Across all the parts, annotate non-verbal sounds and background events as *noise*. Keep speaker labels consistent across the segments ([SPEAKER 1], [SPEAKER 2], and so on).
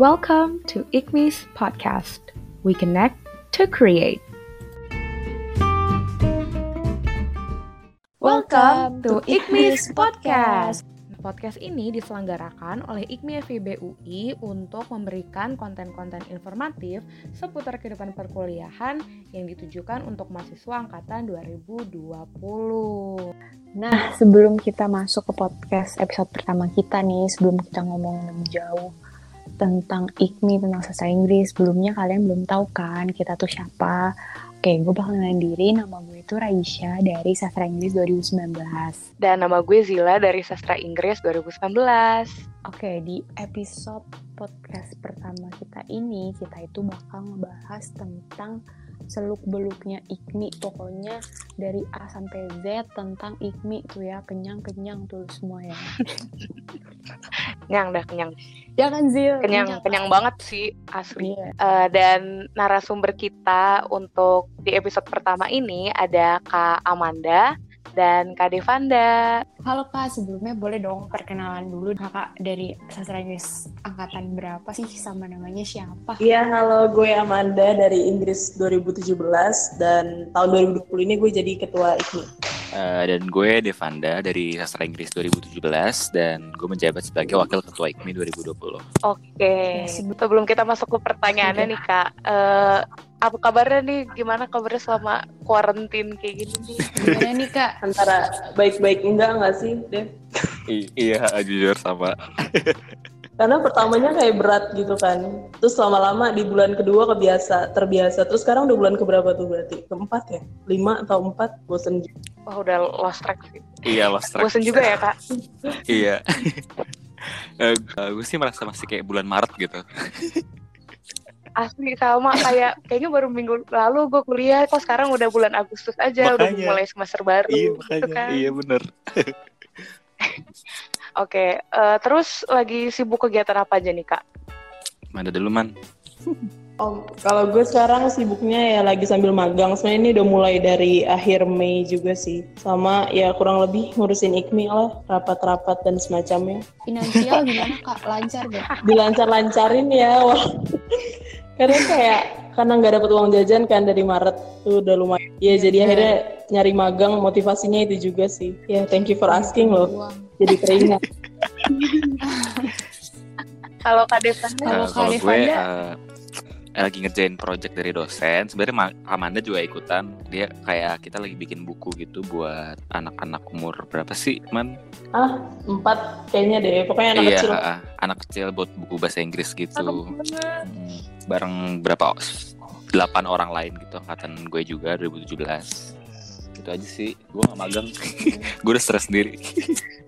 [SPEAKER 1] Welcome to ICMI's podcast. We connect to create. Welcome to ICMI's podcast. Podcast ini diselenggarakan oleh IKMI FIB UI untuk memberikan konten-konten informatif seputar kehidupan perkuliahan yang ditujukan untuk mahasiswa angkatan 2020.
[SPEAKER 2] Nah, sebelum kita masuk ke podcast episode pertama kita nih, sebelum kita ngomong lebih jauh tentang IKMI, tentang sastra Inggris, sebelumnya kalian belum tahu kan kita tuh siapa. Oke, gue bakal kenalin diri. Nama gue itu Raisya dari Sastra Inggris 2019.
[SPEAKER 1] Dan nama gue Zila dari Sastra Inggris 2019.
[SPEAKER 2] Oke, di episode podcast pertama kita ini, kita itu bakal ngebahas tentang seluk-beluknya IKMI. Pokoknya dari A sampai Z tentang IKMI tuh ya. Kenyang-kenyang tuh semua ya. *laughs*
[SPEAKER 1] kenyang dah, kenyang.
[SPEAKER 2] Jangan Zil.
[SPEAKER 1] Kenyang, kenyang banget sih asli. Yeah. Uh, dan narasumber kita untuk di episode pertama ini ada Kak Amanda dan Kak Devanda.
[SPEAKER 2] Halo Kak, sebelumnya boleh dong perkenalan dulu Kakak dari Sastra Inggris angkatan berapa sih sama namanya siapa?
[SPEAKER 3] Iya, halo gue Amanda dari Inggris 2017 dan tahun 2020 ini gue jadi ketua IKMI.
[SPEAKER 4] Uh, dan gue Devanda dari Sastra Inggris 2017 dan gue menjabat sebagai wakil ketua IKMI 2020. Oke,
[SPEAKER 1] okay. sebelum kita masuk ke pertanyaannya nih Kak, uh, apa kabarnya nih? Gimana kabarnya selama kuarantin kayak gini nih?
[SPEAKER 2] Gimana nih Kak?
[SPEAKER 3] Antara baik-baik enggak nggak sih, Dev?
[SPEAKER 4] iya, jujur sama.
[SPEAKER 3] Karena pertamanya kayak berat gitu kan. Terus lama-lama di bulan kedua kebiasa, terbiasa. Terus sekarang udah bulan keberapa tuh berarti? Keempat ya? Lima atau empat? Bosen juga.
[SPEAKER 1] Wah udah lost track sih.
[SPEAKER 4] Iya lost track.
[SPEAKER 1] Bosen juga ya kak? *laughs*
[SPEAKER 4] iya. uh, *laughs* gue sih merasa masih kayak bulan Maret gitu. *laughs*
[SPEAKER 1] Asli sama kayak kayaknya baru minggu lalu gue kuliah kok sekarang udah bulan Agustus aja makanya, udah mulai semester baru
[SPEAKER 4] iya, gitu kan. Iya bener.
[SPEAKER 1] Oke, okay, uh, eh, terus lagi sibuk kegiatan apa aja nih kak?
[SPEAKER 4] Mana dulu man?
[SPEAKER 3] Oh, kalau gue sekarang sibuknya ya lagi sambil magang. Sebenarnya ini udah mulai dari akhir Mei juga sih. Sama ya kurang lebih ngurusin IKMI lah, rapat-rapat dan semacamnya.
[SPEAKER 2] Finansial *laughs* gimana kak? Lancar gak?
[SPEAKER 3] Dilancar-lancarin ya. *laughs* karena kayak karena nggak dapat uang jajan kan dari Maret tuh udah lumayan. Ya, jadi akhirnya nyari magang motivasinya itu juga sih. Ya thank you for asking loh jadi teringat.
[SPEAKER 1] kalau Kak Devan,
[SPEAKER 4] uh, kalau gue uh, lagi ngerjain project dari dosen. Sebenarnya Amanda juga ikutan. Dia kayak kita lagi bikin buku gitu buat anak-anak umur berapa sih, Man?
[SPEAKER 3] Ah, empat kayaknya deh. Pokoknya anak
[SPEAKER 4] iya,
[SPEAKER 3] kecil.
[SPEAKER 4] Uh, anak kecil buat buku bahasa Inggris gitu. Hmm, bareng berapa? Delapan orang lain gitu angkatan gue juga 2017 itu aja sih gue gak magang *laughs* gue udah stres sendiri *laughs*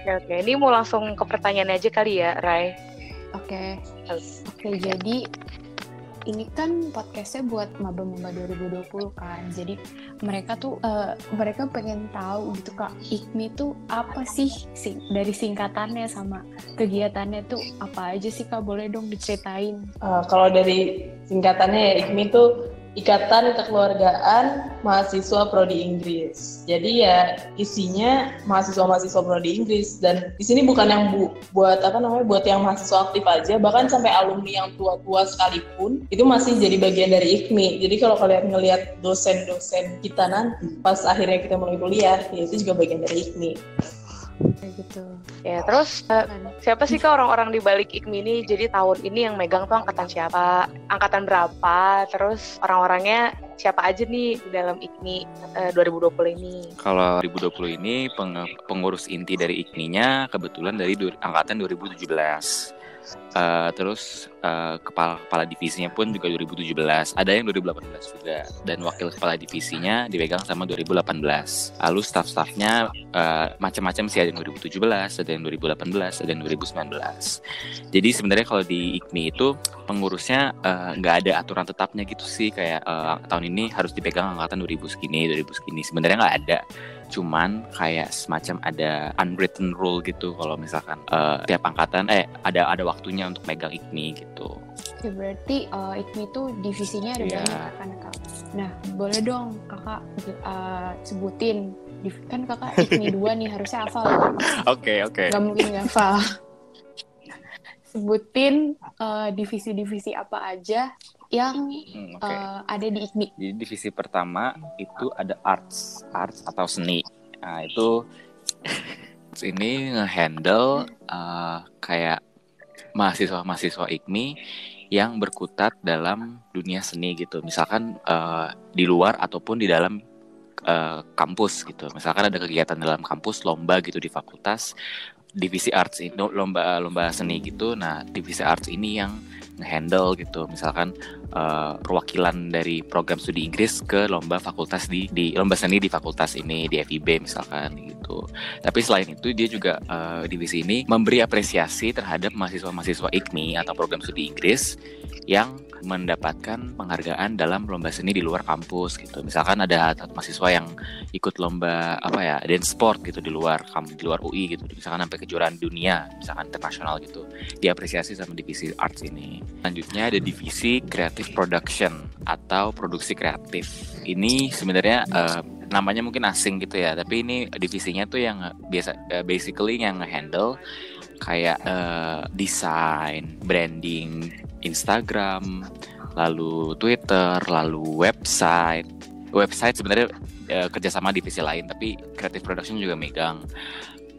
[SPEAKER 1] Oke oke, ini mau langsung ke pertanyaan aja kali ya, Rai.
[SPEAKER 2] Oke. Oke, jadi ini kan podcastnya buat maba-maba 2020 kan. Jadi mereka tuh uh, mereka pengen tahu gitu kak IKMI tuh apa sih sing dari singkatannya sama kegiatannya tuh apa aja sih kak boleh dong diceritain?
[SPEAKER 3] Uh, kalau dari singkatannya ya IKMI tuh Ikatan Kekeluargaan Mahasiswa Prodi Inggris. Jadi ya isinya mahasiswa-mahasiswa Prodi Inggris dan di sini bukan yang bu buat apa namanya buat yang mahasiswa aktif aja, bahkan sampai alumni yang tua-tua sekalipun itu masih jadi bagian dari IKMI. Jadi kalau kalian ngelihat dosen-dosen kita nanti pas akhirnya kita mulai kuliah, ya itu juga bagian dari IKMI
[SPEAKER 1] kayak gitu. Ya terus uh, siapa sih kak orang-orang di balik IKMI ini jadi tahun ini yang megang tuh angkatan siapa? Angkatan berapa? Terus orang-orangnya siapa aja nih di dalam IKMI uh, 2020 ini?
[SPEAKER 4] Kalau 2020 ini peng pengurus inti dari IKMI-nya kebetulan dari angkatan 2017 Uh, terus uh, kepala kepala divisinya pun juga 2017 ada yang 2018 juga. Dan wakil kepala divisinya dipegang sama 2018 lalu staff-staffnya uh, macam-macam sih. Ada yang 2017 ada yang 2018 ada yang 2019 jadi sebenarnya kalau di IKMI itu pengurusnya nggak uh, ada aturan tetapnya gitu sih. Kayak uh, tahun ini harus dipegang angkatan 2000 segini 2000 segini. Sebenarnya nggak ada cuman kayak semacam ada unwritten rule gitu kalau misalkan uh, tiap angkatan eh ada ada waktunya untuk megang IKMI gitu.
[SPEAKER 2] Oke, berarti uh, IKMI itu divisinya ada yeah. banyak kan kak. Nah boleh dong kakak uh, sebutin kan kakak IKMI *laughs* dua nih harusnya hafal.
[SPEAKER 4] Oke oke.
[SPEAKER 2] Gak mungkin gak hafal. sebutin eh, divisi-divisi apa aja yang
[SPEAKER 4] Hmm, Oke.
[SPEAKER 2] eh, ada di IKMI.
[SPEAKER 4] Di divisi pertama itu ada arts, arts atau seni. Nah itu *laughs* ini ngehandle eh, kayak mahasiswa-mahasiswa IKMI yang berkutat dalam dunia seni gitu. Misalkan eh, di luar ataupun di dalam eh, kampus gitu. Misalkan ada kegiatan dalam kampus, lomba gitu di fakultas, divisi arts itu lomba lomba seni gitu. Nah divisi arts ini yang ngehandle gitu. Misalkan eh, perwakilan dari program studi Inggris ke lomba fakultas di di lomba seni di fakultas ini di FIB misalkan gitu. Tapi selain itu dia juga eh, divisi ini memberi apresiasi terhadap mahasiswa-mahasiswa IKMI atau program studi Inggris yang mendapatkan penghargaan dalam lomba seni di luar kampus gitu. Misalkan ada mahasiswa yang ikut lomba apa ya dance sport gitu di luar kam- di luar UI gitu. Misalkan sampai kejuaraan dunia, misalkan internasional gitu. Diapresiasi sama divisi arts ini. Selanjutnya ada divisi creative production atau produksi kreatif. Ini sebenarnya eh, namanya mungkin asing gitu ya, tapi ini divisinya tuh yang biasa eh, basically yang handle kayak eh, desain, branding, Instagram, lalu Twitter, lalu website. Website sebenarnya eh, kerjasama divisi lain, tapi creative production juga megang.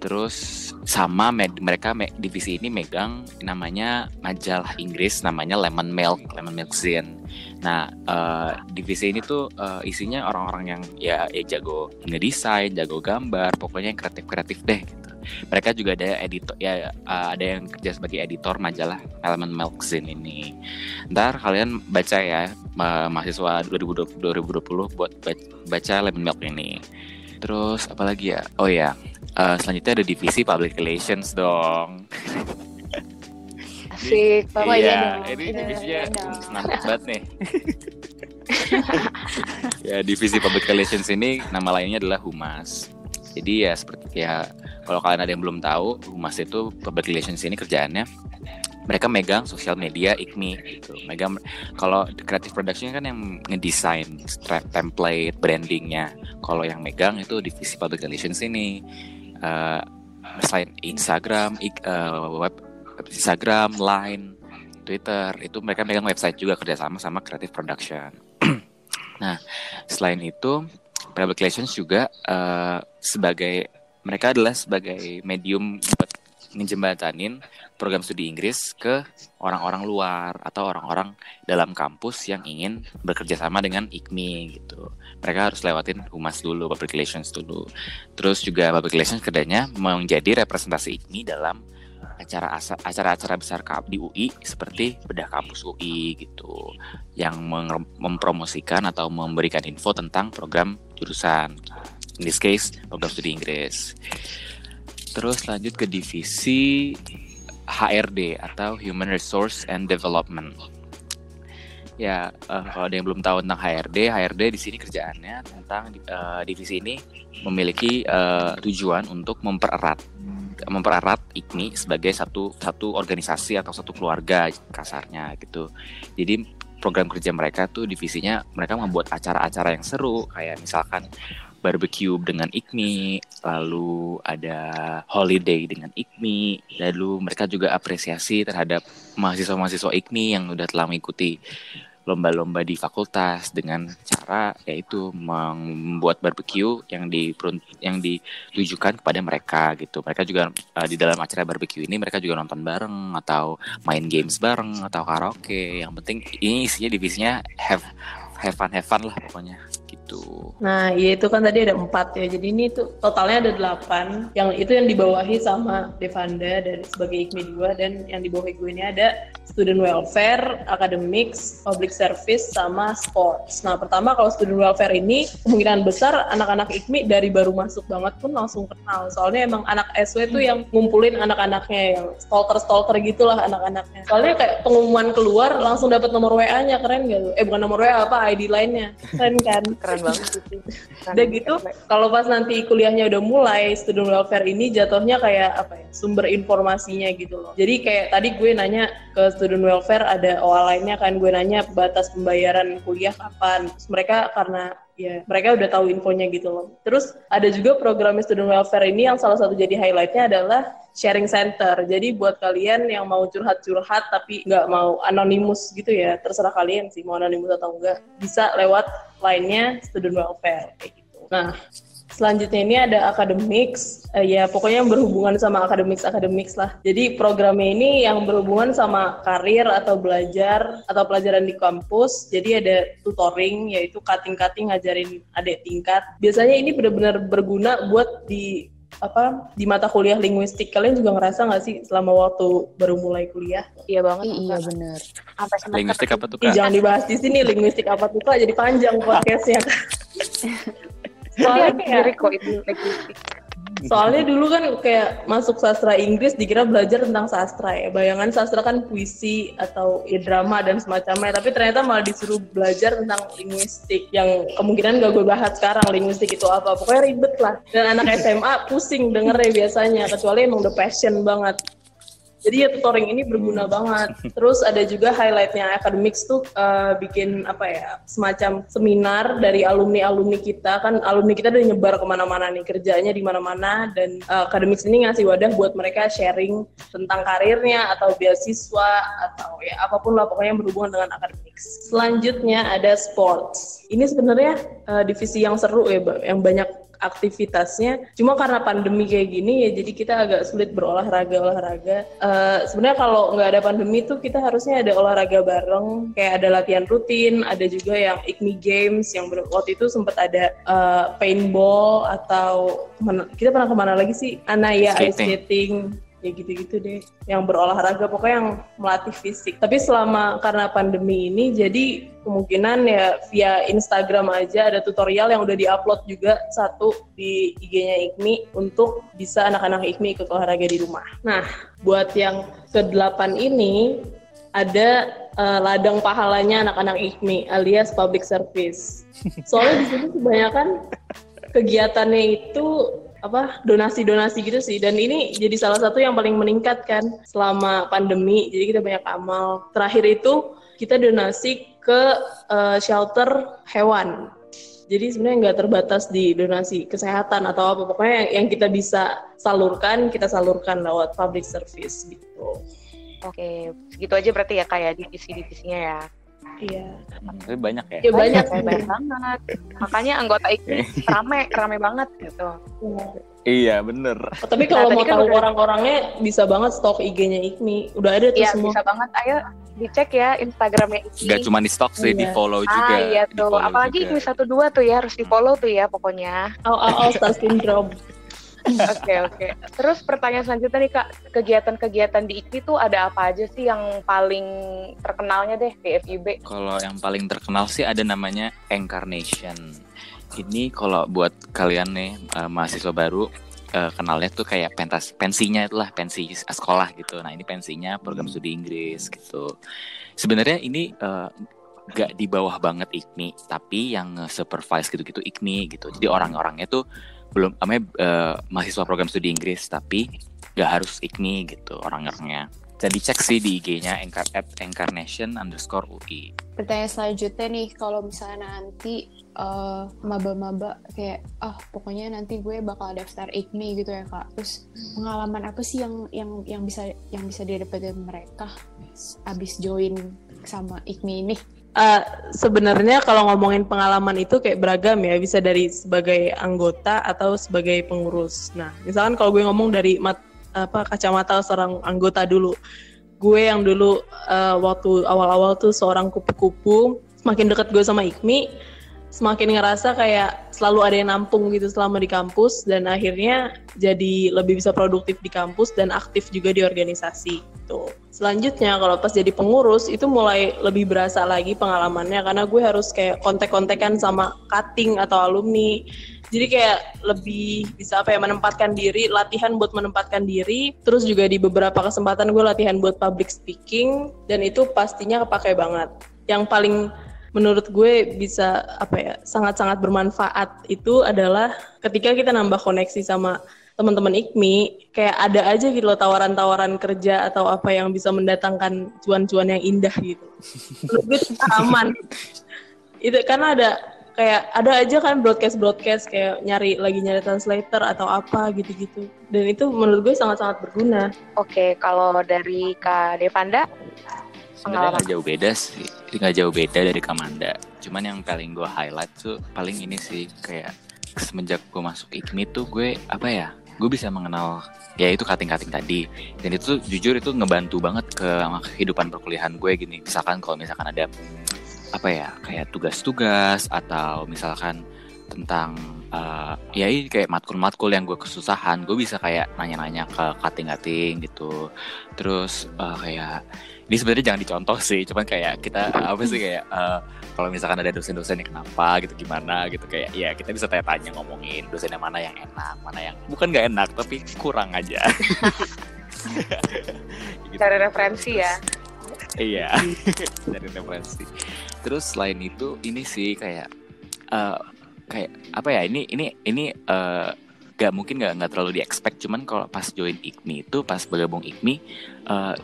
[SPEAKER 4] Terus sama med- mereka me- divisi ini megang namanya majalah Inggris namanya Lemon Milk, Lemon Milk Zine. Nah, eh, divisi ini tuh eh, isinya orang-orang yang ya, ya jago ngedesain, jago gambar, pokoknya yang kreatif-kreatif deh. Mereka juga ada editor ya eh, ada yang kerja sebagai editor majalah Lemon Milk Zine ini. Ntar kalian baca ya ma- mahasiswa 2020, 2020 buat ba- baca Lemon Milk ini. Terus apa lagi ya? Oh ya, eh, selanjutnya ada divisi Public Relations dong.
[SPEAKER 2] Asik, *laughs* Bapak
[SPEAKER 4] iya,
[SPEAKER 2] ya
[SPEAKER 4] ini divisinya senang banget nih. *laughs* ya, divisi Public Relations ini nama lainnya adalah Humas. Jadi ya seperti ya kalau kalian ada yang belum tahu, Humas itu Public Relations ini kerjaannya mereka megang sosial media IKMI gitu. Megang kalau creative production kan yang ngedesain template brandingnya. Kalau yang megang itu divisi public relations ini. Eh, selain Instagram, ik- eh, web Instagram, Line, Twitter itu mereka megang website juga kerjasama sama creative production. *clears throat* nah, selain itu public relations juga eh, sebagai mereka adalah sebagai medium buat ngejembatanin program studi Inggris ke orang-orang luar atau orang-orang dalam kampus yang ingin bekerja sama dengan IKMI gitu. Mereka harus lewatin humas dulu, public relations dulu. Terus juga public relations kerjanya menjadi representasi IKMI dalam acara acara-acara besar di UI seperti bedah kampus UI gitu yang mempromosikan atau memberikan info tentang program jurusan. In this case program studi Inggris. Terus lanjut ke divisi HRD atau Human Resource and Development. Ya eh, kalau ada yang belum tahu tentang HRD HRD di sini kerjaannya tentang eh, divisi ini memiliki eh, tujuan untuk mempererat mempererat IKMI sebagai satu satu organisasi atau satu keluarga kasarnya gitu. Jadi program kerja mereka tuh divisinya mereka membuat acara-acara yang seru kayak misalkan barbecue dengan IKMI, lalu ada holiday dengan IKMI, lalu mereka juga apresiasi terhadap mahasiswa-mahasiswa IKMI yang udah telah mengikuti lomba-lomba di fakultas dengan cara yaitu membuat barbecue yang di yang ditujukan kepada mereka gitu. Mereka juga uh, di dalam acara barbecue ini mereka juga nonton bareng atau main games bareng atau karaoke. Yang penting ini isinya divisinya have have fun have fun lah pokoknya gitu.
[SPEAKER 3] Nah, iya itu kan tadi ada empat ya. Jadi ini tuh totalnya ada delapan. Yang itu yang dibawahi sama Devanda dari sebagai IKMI 2 dan yang di bawah gue ini ada student welfare, academics, public service, sama sports. Nah, pertama kalau student welfare ini kemungkinan besar anak-anak IKMI dari baru masuk banget pun langsung kenal. Soalnya emang anak SW tuh yang ngumpulin anak-anaknya yang stalker-stalker gitulah anak-anaknya. Soalnya kayak pengumuman keluar langsung dapat nomor WA-nya keren gak lu? Eh bukan nomor WA apa ID lainnya. Keren kan?
[SPEAKER 1] Keren banget.
[SPEAKER 3] Udah gitu, kalau pas nanti kuliahnya udah mulai, student welfare ini jatuhnya kayak apa ya, sumber informasinya gitu loh. Jadi kayak tadi gue nanya ke student welfare ada OA lainnya kan, gue nanya batas pembayaran kuliah kapan. Terus mereka karena ya mereka udah tahu infonya gitu loh. Terus ada juga program student welfare ini yang salah satu jadi highlightnya adalah sharing center. Jadi buat kalian yang mau curhat-curhat tapi nggak mau anonimus gitu ya, terserah kalian sih mau anonimus atau enggak, bisa lewat lainnya student welfare kayak gitu. Nah, Selanjutnya ini ada academics, uh, ya pokoknya yang berhubungan sama academics academics lah. Jadi programnya ini yang berhubungan sama karir atau belajar atau pelajaran di kampus. Jadi ada tutoring, yaitu cutting-cutting ngajarin adik tingkat. Biasanya ini benar-benar berguna buat di apa di mata kuliah linguistik kalian juga ngerasa nggak sih selama waktu baru mulai kuliah?
[SPEAKER 1] Iya banget.
[SPEAKER 2] iya bener.
[SPEAKER 4] linguistik apa tuh
[SPEAKER 3] Ih,
[SPEAKER 4] kak?
[SPEAKER 3] jangan dibahas di sini linguistik apa tuh kak jadi panjang podcastnya. *laughs*
[SPEAKER 1] Soalnya sendiri kok itu linguistik.
[SPEAKER 3] Soalnya dulu kan kayak masuk sastra Inggris dikira belajar tentang sastra ya. Bayangan sastra kan puisi atau ya drama dan semacamnya. Tapi ternyata malah disuruh belajar tentang linguistik yang kemungkinan gak gue bahas sekarang linguistik itu apa. Pokoknya ribet lah. Dan anak SMA pusing dengernya biasanya. Kecuali emang udah passion banget. Jadi ya tutoring ini berguna banget. Terus ada juga highlightnya academics tuh eh, bikin apa ya semacam seminar dari alumni-alumni kita kan alumni kita udah nyebar ke mana-mana nih kerjanya di mana-mana dan eh, academics ini ngasih wadah buat mereka sharing tentang karirnya atau beasiswa atau ya apa pun lah pokoknya yang berhubungan dengan academics. Selanjutnya ada sports. Ini sebenarnya eh, divisi yang seru ya, yang banyak aktivitasnya. Cuma karena pandemi kayak gini ya, jadi kita agak sulit berolahraga olahraga. Eh, Sebenarnya kalau nggak ada pandemi tuh kita harusnya ada olahraga bareng, kayak ada latihan rutin, ada juga yang IKMI Games yang waktu itu sempat ada eh, paintball atau kita pernah ke mana lagi sih? Anaya ice
[SPEAKER 4] Skating.
[SPEAKER 3] Ya gitu-gitu deh. Yang berolahraga pokoknya yang melatih fisik. Tapi selama karena pandemi ini jadi kemungkinan ya via Instagram aja ada tutorial yang udah diupload juga. Satu di IG-nya IKMI untuk bisa anak-anak IKMI ikut olahraga di rumah. Nah buat yang ke-8 ini ada eh, ladang pahalanya anak-anak IKMI alias public service. Soalnya di sini kebanyakan kegiatannya itu apa donasi-donasi gitu sih. Dan ini jadi salah satu yang paling meningkat kan selama pandemi. Jadi kita banyak amal. Terakhir itu kita donasi ke eh, shelter hewan. Jadi sebenarnya nggak terbatas di donasi kesehatan atau apa. Pokoknya yang, yang kita bisa salurkan kita salurkan lewat public service gitu.
[SPEAKER 1] Oke, segitu aja berarti ya kayak divisi-divisinya ya.
[SPEAKER 3] Iya
[SPEAKER 4] Tapi banyak ya.
[SPEAKER 3] ya banyak
[SPEAKER 1] Banyak, banyak banget. Makanya anggota IKMI rame, rame banget gitu.
[SPEAKER 4] Iya bener.
[SPEAKER 3] Oh, tapi kalau
[SPEAKER 1] Nah,
[SPEAKER 3] mau
[SPEAKER 1] kan
[SPEAKER 3] tahu
[SPEAKER 1] udah-
[SPEAKER 3] orang-orangnya bisa banget stok IG-nya IKMI udah ada tuh
[SPEAKER 1] Iya,
[SPEAKER 3] semua
[SPEAKER 1] bisa banget. Ayo dicek ya Instagramnya IKMI.
[SPEAKER 4] Gak cuma di stok sih, di
[SPEAKER 3] Iya.
[SPEAKER 4] follow juga.
[SPEAKER 1] Ah iya
[SPEAKER 4] di
[SPEAKER 1] tuh, apalagi. IKMI satu dua tuh ya harus di follow tuh ya pokoknya.
[SPEAKER 3] All, all, all star syndrome.
[SPEAKER 1] Oke oke. Terus pertanyaan selanjutnya nih kak, kegiatan-kegiatan di IKMI tuh ada apa aja sih yang paling terkenalnya deh di FIB?
[SPEAKER 4] Kalau yang paling terkenal sih ada namanya Incarnation. Ini kalau buat kalian nih eh, mahasiswa baru eh, kenalnya tuh kayak pentas pensinya itulah pensi sekolah gitu. Nah ini pensinya program studi Inggris gitu. Sebenarnya ini eh, gak di bawah banget IKMI, tapi yang supervise gitu-gitu IKMI gitu. Jadi orang-orangnya tuh belum namanya eh, mahasiswa program studi Inggris, tapi gak harus IKMI gitu orang-orangnya. Jadi cek sih di IG-nya encar at incarnation underscore UI.
[SPEAKER 2] Pertanyaan selanjutnya nih, kalau misalnya nanti eh, maba-maba kayak, ah pokoknya nanti gue bakal daftar IKMI gitu ya kak. Terus pengalaman apa sih yang yang yang bisa yang bisa didapetin mereka abis join sama IKMI ini?
[SPEAKER 3] Eh, sebenarnya kalau ngomongin pengalaman itu kayak beragam ya, bisa dari sebagai anggota atau sebagai pengurus. Nah, misalkan kalau gue ngomong dari mat, apa kacamata seorang anggota dulu, gue yang dulu eh, waktu awal-awal tuh seorang kupu-kupu, semakin dekat gue sama IKMI, semakin ngerasa kayak selalu ada yang nampung gitu selama di kampus dan akhirnya jadi lebih bisa produktif di kampus dan aktif juga di organisasi gitu. Selanjutnya kalau pas jadi pengurus itu mulai lebih berasa lagi pengalamannya karena gue harus kayak kontek-kontekan sama cutting atau alumni. Jadi kayak lebih bisa apa ya menempatkan diri, latihan buat menempatkan diri. Terus juga di beberapa kesempatan gue latihan buat public speaking dan itu pastinya kepake banget. Yang paling menurut gue bisa apa ya sangat-sangat bermanfaat itu adalah ketika kita nambah koneksi sama teman-teman IKMI kayak ada aja gitu loh tawaran-tawaran kerja atau apa yang bisa mendatangkan cuan-cuan yang indah gitu. Itu aman. itu karena ada kayak ada aja kan broadcast broadcast kayak nyari lagi nyari translator atau apa gitu-gitu dan itu menurut gue sangat-sangat berguna
[SPEAKER 1] Oke, kalau dari Kak Devanda,
[SPEAKER 4] Sebenarnya nggak jauh beda sih, nggak jauh beda dari Kamanda. Cuman yang paling gue highlight tuh paling ini sih kayak semenjak gue masuk IKMI tuh gue apa ya, gue bisa mengenal ya itu kating-kating tadi. Dan itu jujur itu ngebantu banget ke kehidupan perkuliahan gue gini. Misalkan kalau misalkan ada apa ya kayak tugas-tugas atau misalkan tentang eh, ya ini kayak matkul-matkul yang gue kesusahan, gue bisa kayak nanya-nanya ke kating-kating gitu. Terus eh, kayak ini sebenarnya jangan dicontoh sih, cuman kayak kita apa sih kayak eh, kalau misalkan ada dosen-dosen yang kenapa gitu gimana gitu kayak ya kita bisa tanya-tanya ngomongin dosen yang mana yang enak, mana yang bukan nggak enak tapi kurang aja. Gitu. *laughs*
[SPEAKER 1] cari referensi ya.
[SPEAKER 4] Iya, dari referensi. Terus selain itu ini sih kayak eh, kayak apa ya ini ini ini eh, gak mungkin gak, nggak terlalu di expect cuman kalau pas join IKMI itu pas bergabung IKMI eh,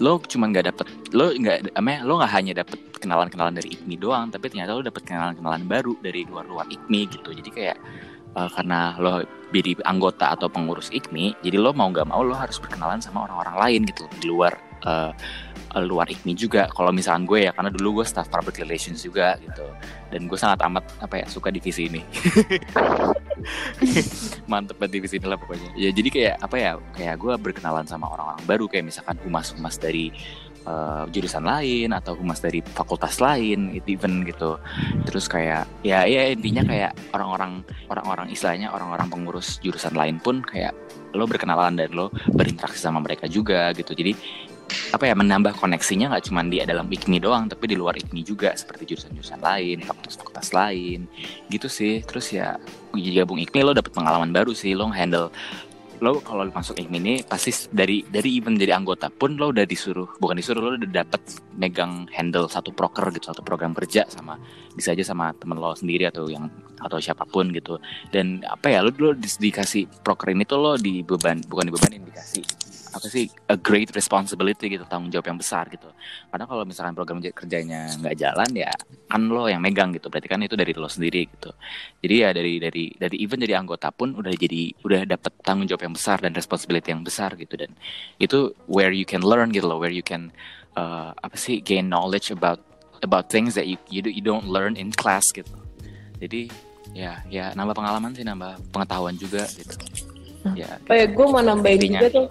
[SPEAKER 4] lo cuman nggak dapet lo nggak amnya lo nggak hanya dapet kenalan-kenalan dari IKMI doang tapi ternyata lo dapet kenalan-kenalan baru dari luar-luar IKMI gitu. Jadi kayak eh, karena lo jadi anggota atau pengurus IKMI jadi lo mau nggak mau lo harus berkenalan sama orang-orang lain gitu di luar eh, luar IKMI juga. Kalau misalkan gue ya karena dulu gue staff public relations juga gitu. Dan gue sangat amat apa ya suka divisi ini *laughs* *laughs* mantep banget divisi lah pokoknya. Ya jadi kayak apa ya kayak gue berkenalan sama orang-orang baru kayak misalkan humas-humas dari eh, jurusan lain atau humas dari fakultas lain itu even gitu. Terus kayak ya ya intinya kayak orang-orang orang-orang istilahnya orang-orang pengurus jurusan lain pun kayak lo berkenalan dan lo berinteraksi sama mereka juga gitu. Jadi apa ya menambah koneksinya nggak cuma di dalam IKMI doang tapi di luar IKMI juga seperti jurusan-jurusan lain fakultas-fakultas lain gitu sih. Terus ya gabung IKMI lo dapet pengalaman baru sih lo handle lo kalau masuk IKMI ini pasti dari dari even jadi anggota pun lo udah disuruh bukan disuruh lo udah dapet megang handle satu proker gitu satu program kerja sama bisa aja sama temen lo sendiri atau yang atau siapa pun gitu. Dan apa ya lo lo di- dikasih proker ini tuh lo dibeban bukan dibebanin dikasih apa sih a great responsibility gitu tanggung jawab yang besar gitu. Karena kalau misalkan program kerja- kerjanya nggak jalan ya kan lo yang megang gitu. Berarti kan itu dari lo sendiri gitu. Jadi ya dari dari dari even jadi anggota pun udah jadi udah dapet tanggung jawab yang besar dan responsibility yang besar gitu. Dan itu where you can learn gitu loh where you can uh, apa sih gain knowledge about about things that you you don't learn in class gitu. Jadi ya ya nambah pengalaman sih nambah pengetahuan juga gitu ya
[SPEAKER 3] Oh ya, gue mau nambahin
[SPEAKER 4] Intinya.
[SPEAKER 3] juga tuh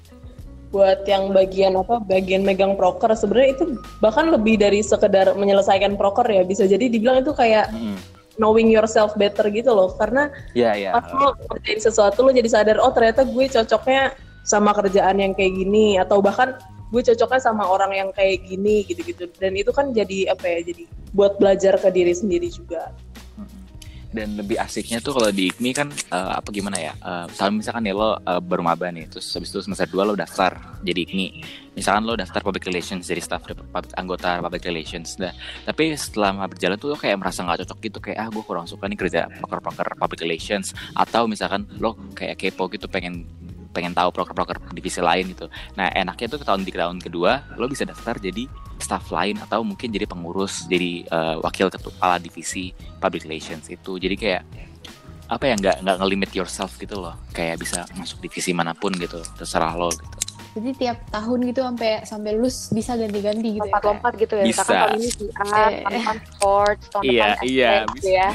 [SPEAKER 3] buat yang bagian apa bagian megang proker sebenarnya itu bahkan lebih dari sekedar menyelesaikan proker ya bisa jadi dibilang itu kayak
[SPEAKER 4] Mm-mm.
[SPEAKER 3] knowing yourself better gitu loh karena
[SPEAKER 4] ya ya
[SPEAKER 3] pas lo kerjain sesuatu lo jadi sadar oh ternyata gue cocoknya sama kerjaan yang kayak gini atau bahkan gue cocoknya sama orang yang kayak gini gitu-gitu dan itu kan jadi apa ya jadi buat belajar ke diri sendiri juga.
[SPEAKER 4] Dan lebih asiknya tuh kalau di IKMI kan eh, apa gimana ya kalau misalkan ya lo eh, baru nih terus habis itu semester 2 lo daftar jadi IKMI misalkan lo daftar public relations jadi staff di pub- anggota public relations. Nah tapi setelah berjalan tuh lo kayak merasa nggak cocok gitu kayak ah gue kurang suka nih kerja proker-proker public relations. Atau misalkan lo kayak kepo gitu pengen pengen tahu proker-proker divisi lain gitu. Nah enaknya tuh tahun di tahun kedua lo bisa daftar jadi staff lain atau mungkin jadi pengurus jadi eh, wakil kepala divisi public relations itu. Jadi kayak apa ya nggak nggak ngelimit yourself gitu loh. Kayak bisa masuk divisi mana pun gitu terserah lo gitu.
[SPEAKER 2] Jadi tiap tahun gitu sampai sampai lulus bisa ganti-ganti gitu ya. Kak?
[SPEAKER 1] Lompat-lompat gitu ya. Misalkan
[SPEAKER 4] Bisa.
[SPEAKER 1] tahun ini VR,
[SPEAKER 2] Eh.
[SPEAKER 1] tahun depan sports, tahun
[SPEAKER 4] Iya,
[SPEAKER 1] depan
[SPEAKER 4] iya,
[SPEAKER 1] gitu ya.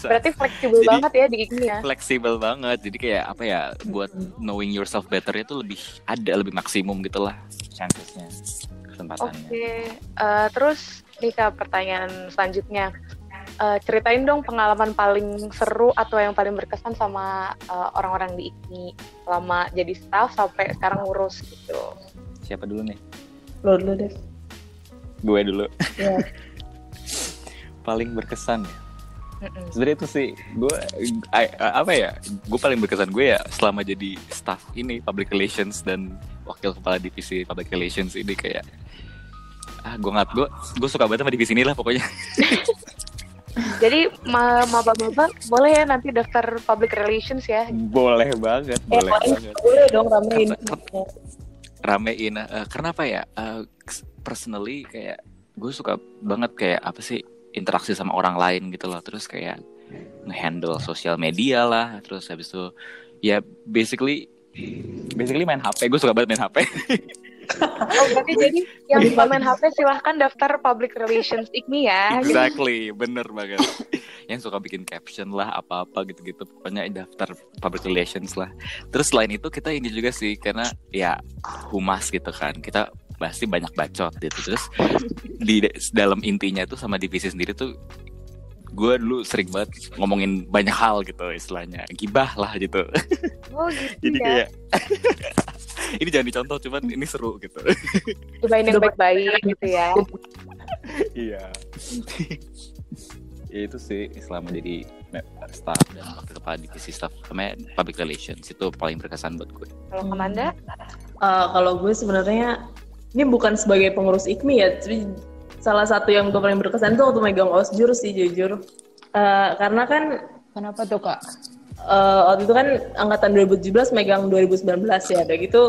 [SPEAKER 1] Berarti fleksibel
[SPEAKER 4] Jadi-
[SPEAKER 1] banget ya di IKMI ya.
[SPEAKER 4] fleksibel banget jadi kayak apa ya buat knowing yourself better itu lebih ada lebih maksimum gitulah chancesnya kesempatannya
[SPEAKER 1] Oke, eh, terus nih Kak pertanyaan selanjutnya. Eh, ceritain dong pengalaman paling seru atau yang paling berkesan sama eh, orang-orang di IKMI selama jadi staff sampai sekarang ngurus gitu.
[SPEAKER 4] siapa dulu nih?
[SPEAKER 3] Lo dulu deh.
[SPEAKER 4] Gue dulu.
[SPEAKER 3] Ya *laughs*
[SPEAKER 4] paling berkesan ya?
[SPEAKER 1] Mm-mm.
[SPEAKER 4] sebenarnya itu sih gue I- apa ya gue paling berkesan gue ya selama jadi staff ini public relations dan wakil kepala divisi public relations ini kayak ah gue nggak gue gue suka banget sama divisi ini lah pokoknya *laughs*
[SPEAKER 1] Jadi ma- maba-maba boleh ya nanti daftar public relations ya.
[SPEAKER 4] boleh banget boleh
[SPEAKER 3] boleh.
[SPEAKER 4] banget.
[SPEAKER 3] Boleh dong ramein.
[SPEAKER 4] Karena- ramein. Eh, karena apa ya? Eh, personally kayak gue suka banget kayak apa sih interaksi sama orang lain gitu loh. Terus kayak ngehandle sosial media lah terus habis itu ya basically basically main HP gue suka banget main HP *laughs*
[SPEAKER 1] Oh berarti jadi yang suka main HP silahkan daftar public relations. IKMI ya.
[SPEAKER 4] exactly bener banget. Yang suka bikin caption lah apa-apa gitu-gitu. Pokoknya daftar public relations lah. Terus selain itu kita ini juga sih karena ya humas gitu kan. Kita pasti banyak bacot gitu. Terus di dalam intinya tuh sama divisi sendiri tuh gue dulu sering banget ngomongin banyak hal gitu istilahnya. Gibah lah gitu.
[SPEAKER 1] Oh gitu *laughs*
[SPEAKER 4] jadi
[SPEAKER 1] ya.
[SPEAKER 4] kayak *laughs* ini jangan dicontoh cuman ini seru gitu *laughs*
[SPEAKER 1] Cobain yang baik-baik gitu ya.
[SPEAKER 4] iya *laughs* ya itu sih selama jadi staff dan wakil kepala divisi staff namanya public relations itu paling berkesan buat gue
[SPEAKER 1] Kalau Kamanda?
[SPEAKER 3] Eh, kalau gue sebenarnya ini bukan sebagai pengurus IKMI ya, tapi salah satu yang gue paling berkesan tuh waktu megang osjur sih jujur. Eh, karena kan
[SPEAKER 2] Kenapa tuh kak?
[SPEAKER 3] Eh, waktu itu kan angkatan 2017 megang 2019 ya, udah gitu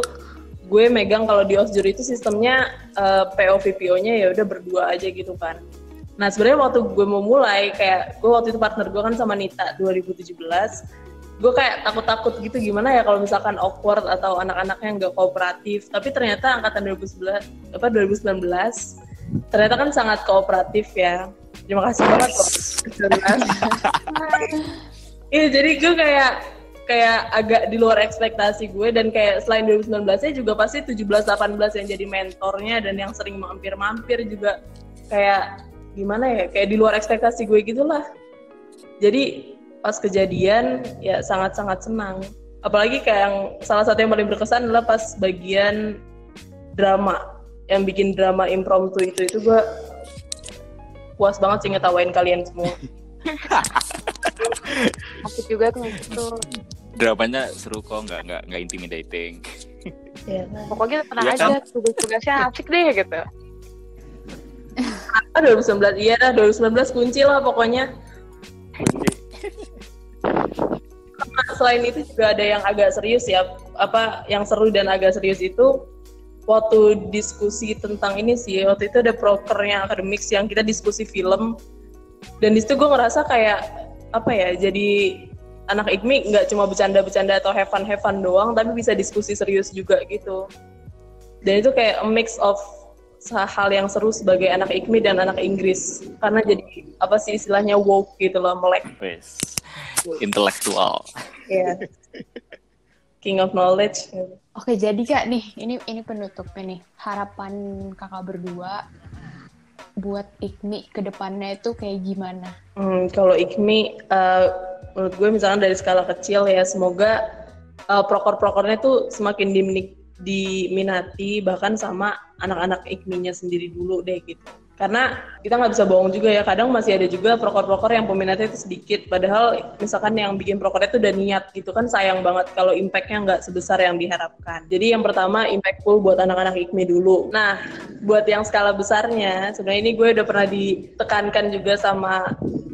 [SPEAKER 3] gue megang kalau di osjur itu sistemnya eh, PO VPO-nya ya udah berdua aja gitu kan. Nah sebenarnya waktu gue mau mulai kayak gue waktu itu partner gue kan sama Nita 2017 gue kayak takut-takut gitu gimana ya kalau misalkan awkward atau anak-anaknya nggak kooperatif. Tapi ternyata angkatan 2011 apa 2019 ternyata kan sangat kooperatif ya. Terima kasih banget loh *laughs* Iya jadi gue kayak kayak agak di luar ekspektasi gue dan kayak selain 2019 nya juga pasti 17 18 yang jadi mentornya dan yang sering mampir-mampir juga kayak gimana ya kayak di luar ekspektasi gue gitulah. Jadi pas kejadian ya sangat-sangat senang. Apalagi kayak yang salah satu yang paling berkesan adalah pas bagian drama yang bikin drama impromptu itu itu gue puas banget sih ngetawain kalian semua. *laughs*
[SPEAKER 1] Asik juga tuh itu.
[SPEAKER 4] dramanya seru kok nggak nggak nggak intimidating
[SPEAKER 3] Ya.
[SPEAKER 1] Pokoknya tenang
[SPEAKER 4] Iya
[SPEAKER 1] aja,
[SPEAKER 4] kan?
[SPEAKER 1] tugas-tugasnya asik deh gitu.
[SPEAKER 3] Ah, 2019 iya dah 2019 kunci lah pokoknya. Selain itu juga ada yang agak serius ya, apa yang seru dan agak serius itu waktu diskusi tentang ini sih, waktu itu ada prokernya akademiks yang kita diskusi film dan di situ gue ngerasa kayak apa ya, jadi anak IKMI nggak cuma bercanda-bercanda atau have fun have fun doang, tapi bisa diskusi serius juga gitu. Dan itu kayak a mix of hal yang seru sebagai anak IKMI dan anak Inggris. Karena jadi apa sih istilahnya woke gitu loh melek.
[SPEAKER 4] Intelektual.
[SPEAKER 3] Ya king of knowledge.
[SPEAKER 2] Oke jadi kak nih ini ini penutupnya nih. Harapan kakak berdua buat IKMI ke depannya itu kayak gimana?
[SPEAKER 3] Hmm, kalau IKMI eh, menurut gue misalnya dari skala kecil ya semoga eh, prokor-prokornya tuh semakin diminati bahkan sama anak-anak IKMI-nya sendiri dulu deh gitu. Karena kita nggak bisa bohong juga ya, kadang masih ada juga prokor-prokor yang peminatnya itu sedikit. Padahal misalkan yang bikin prokornya itu udah niat gitu kan sayang banget kalau impact-nya nggak sebesar yang diharapkan. Jadi yang pertama impactful buat anak-anak IKMI dulu. Nah, buat yang skala besarnya, sebenarnya ini gue udah pernah ditekankan juga sama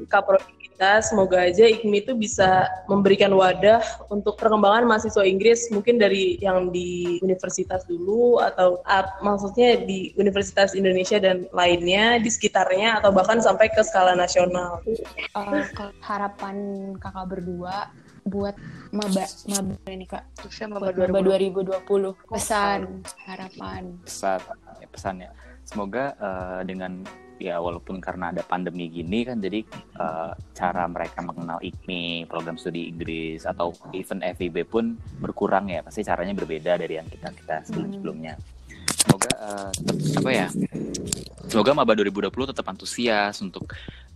[SPEAKER 3] Kaprodi kita, semoga aja IKMI itu bisa memberikan wadah untuk perkembangan mahasiswa Inggris mungkin dari yang di universitas dulu atau ah, maksudnya di Universitas Indonesia dan lainnya di sekitarnya atau bahkan sampai ke skala nasional.
[SPEAKER 2] Eh, ke- harapan kakak berdua buat maba maba ini kak
[SPEAKER 1] maba
[SPEAKER 2] maba
[SPEAKER 1] 2020.
[SPEAKER 2] 2020 pesan harapan
[SPEAKER 4] pesan ya, pesannya semoga eh, dengan ya walaupun karena ada pandemi gini kan jadi eh, cara mereka mengenal IKMI program studi Inggris atau even FIB pun berkurang ya. Pasti caranya berbeda dari yang kita kita sebelum sebelumnya. Semoga tetap apa ya semoga maba 2020 tetap antusias untuk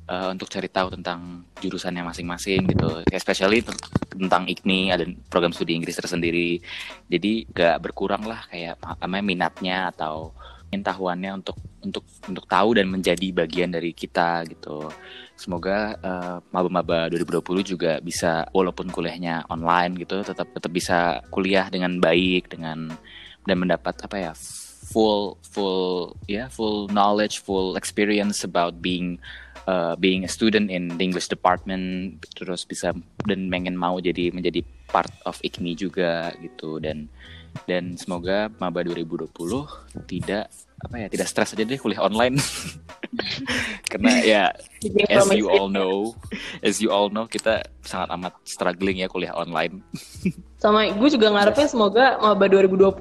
[SPEAKER 4] eh, untuk cari tahu tentang jurusannya masing-masing gitu. Especially tent- tentang IKMI ada program studi Inggris tersendiri. Jadi gak berkurang lah kayak namanya minatnya atau pengetahuannya untuk untuk untuk tahu dan menjadi bagian dari kita gitu. Semoga eh, maba-maba 2020 juga bisa walaupun kuliahnya online gitu tetap tetap bisa kuliah dengan baik dengan dan mendapat apa ya full full ya full knowledge full experience about being uh, being a student in the English department terus bisa dan pengen mau jadi menjadi part of IKMI juga gitu dan dan semoga maba 2020 tidak apa ya tidak stres aja deh kuliah online. *laughs* Karena ya as you all know as you all know kita sangat amat struggling ya kuliah online. *laughs*
[SPEAKER 3] Sama gue juga ngarepnya semoga maba 2020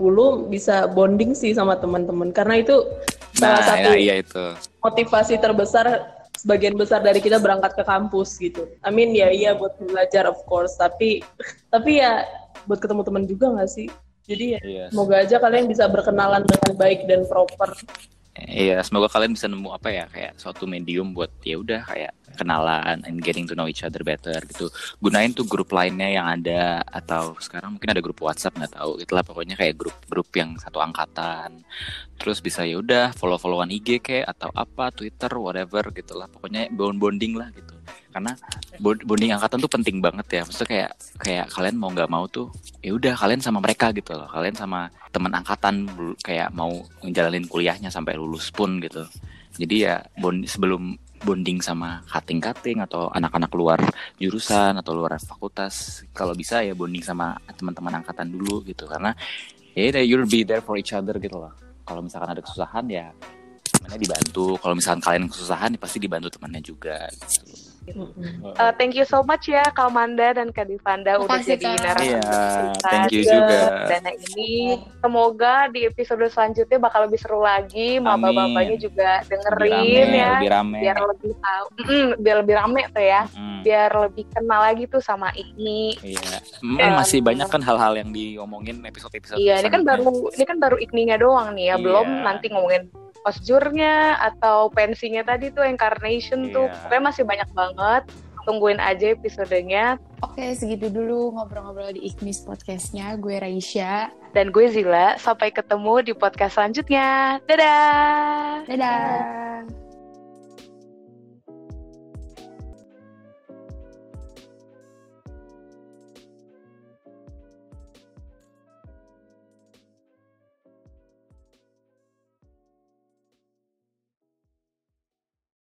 [SPEAKER 3] bisa bonding sih sama teman-teman. Karena itu salah
[SPEAKER 4] nah,
[SPEAKER 3] satu
[SPEAKER 4] nah, iya itu.
[SPEAKER 3] motivasi terbesar sebagian besar dari kita berangkat ke kampus gitu. I mean ya iya buat belajar of course. Tapi tapi ya buat ketemu teman juga nggak sih? Jadi ya
[SPEAKER 4] Iya.
[SPEAKER 3] semoga aja kalian bisa berkenalan dengan baik dan proper.
[SPEAKER 4] Iya, semoga kalian bisa nemu apa ya kayak suatu medium buat ya udah kayak kenalan and getting to know each other better gitu. Gunain tuh grup lainnya yang ada atau sekarang mungkin ada grup WhatsApp nggak tahu. Itulah pokoknya kayak grup-grup yang satu angkatan. Terus bisa ya udah follow-followan IG kayak atau apa Twitter whatever gitulah. Pokoknya bond bonding lah gitu. Karena bo- bonding angkatan tuh penting banget ya. Maksudnya kayak kayak kalian mau nggak mau tuh ya udah kalian sama mereka gitu loh. Kalian sama teman angkatan kayak mau ngejalanin kuliahnya sampai lulus pun gitu. Jadi ya bond sebelum bonding sama kating-kating atau anak-anak luar jurusan atau luar fakultas kalau bisa ya bonding sama teman-teman angkatan dulu gitu karena ya udah, you'll be there for each other gitu loh. Kalau misalkan ada kesusahan ya temannya dibantu. Kalau misalkan kalian kesusahan ya pasti dibantu temannya juga gitu.
[SPEAKER 1] Uh, thank you so much ya Kak Manda dan Kak Divanda udah jadi narasumber
[SPEAKER 4] Iya,
[SPEAKER 1] kita
[SPEAKER 4] thank you juga.
[SPEAKER 1] Dana ini. Semoga di episode selanjutnya bakal lebih seru lagi. Maba-mabanya juga
[SPEAKER 4] Lebih
[SPEAKER 1] dengerin
[SPEAKER 4] rame,
[SPEAKER 1] ya.
[SPEAKER 4] lebih rame.
[SPEAKER 1] Biar lebih tahu, Mm, biar lebih rame tuh ya.
[SPEAKER 4] Hmm,
[SPEAKER 1] Biar lebih kenal lagi tuh sama Ikmi.
[SPEAKER 4] iya. Hmm,
[SPEAKER 1] Dan-
[SPEAKER 4] masih banyak kan hal-hal yang diomongin episode-episode.
[SPEAKER 1] Iya, ini kan baru ini kan baru Ikminya doang nih ya. Belum
[SPEAKER 4] Iya.
[SPEAKER 1] nanti ngomongin posjurnya atau pensinya tadi tuh incarnation tuh.
[SPEAKER 4] Iya.
[SPEAKER 1] Pokoknya masih banyak banget. Tungguin aja episodenya.
[SPEAKER 2] Oke, segitu dulu ngobrol-ngobrol di Ignis Podcastnya. Gue Raisya.
[SPEAKER 1] Dan gue Zila, sampai ketemu di podcast selanjutnya. Dadah!
[SPEAKER 2] Dadah!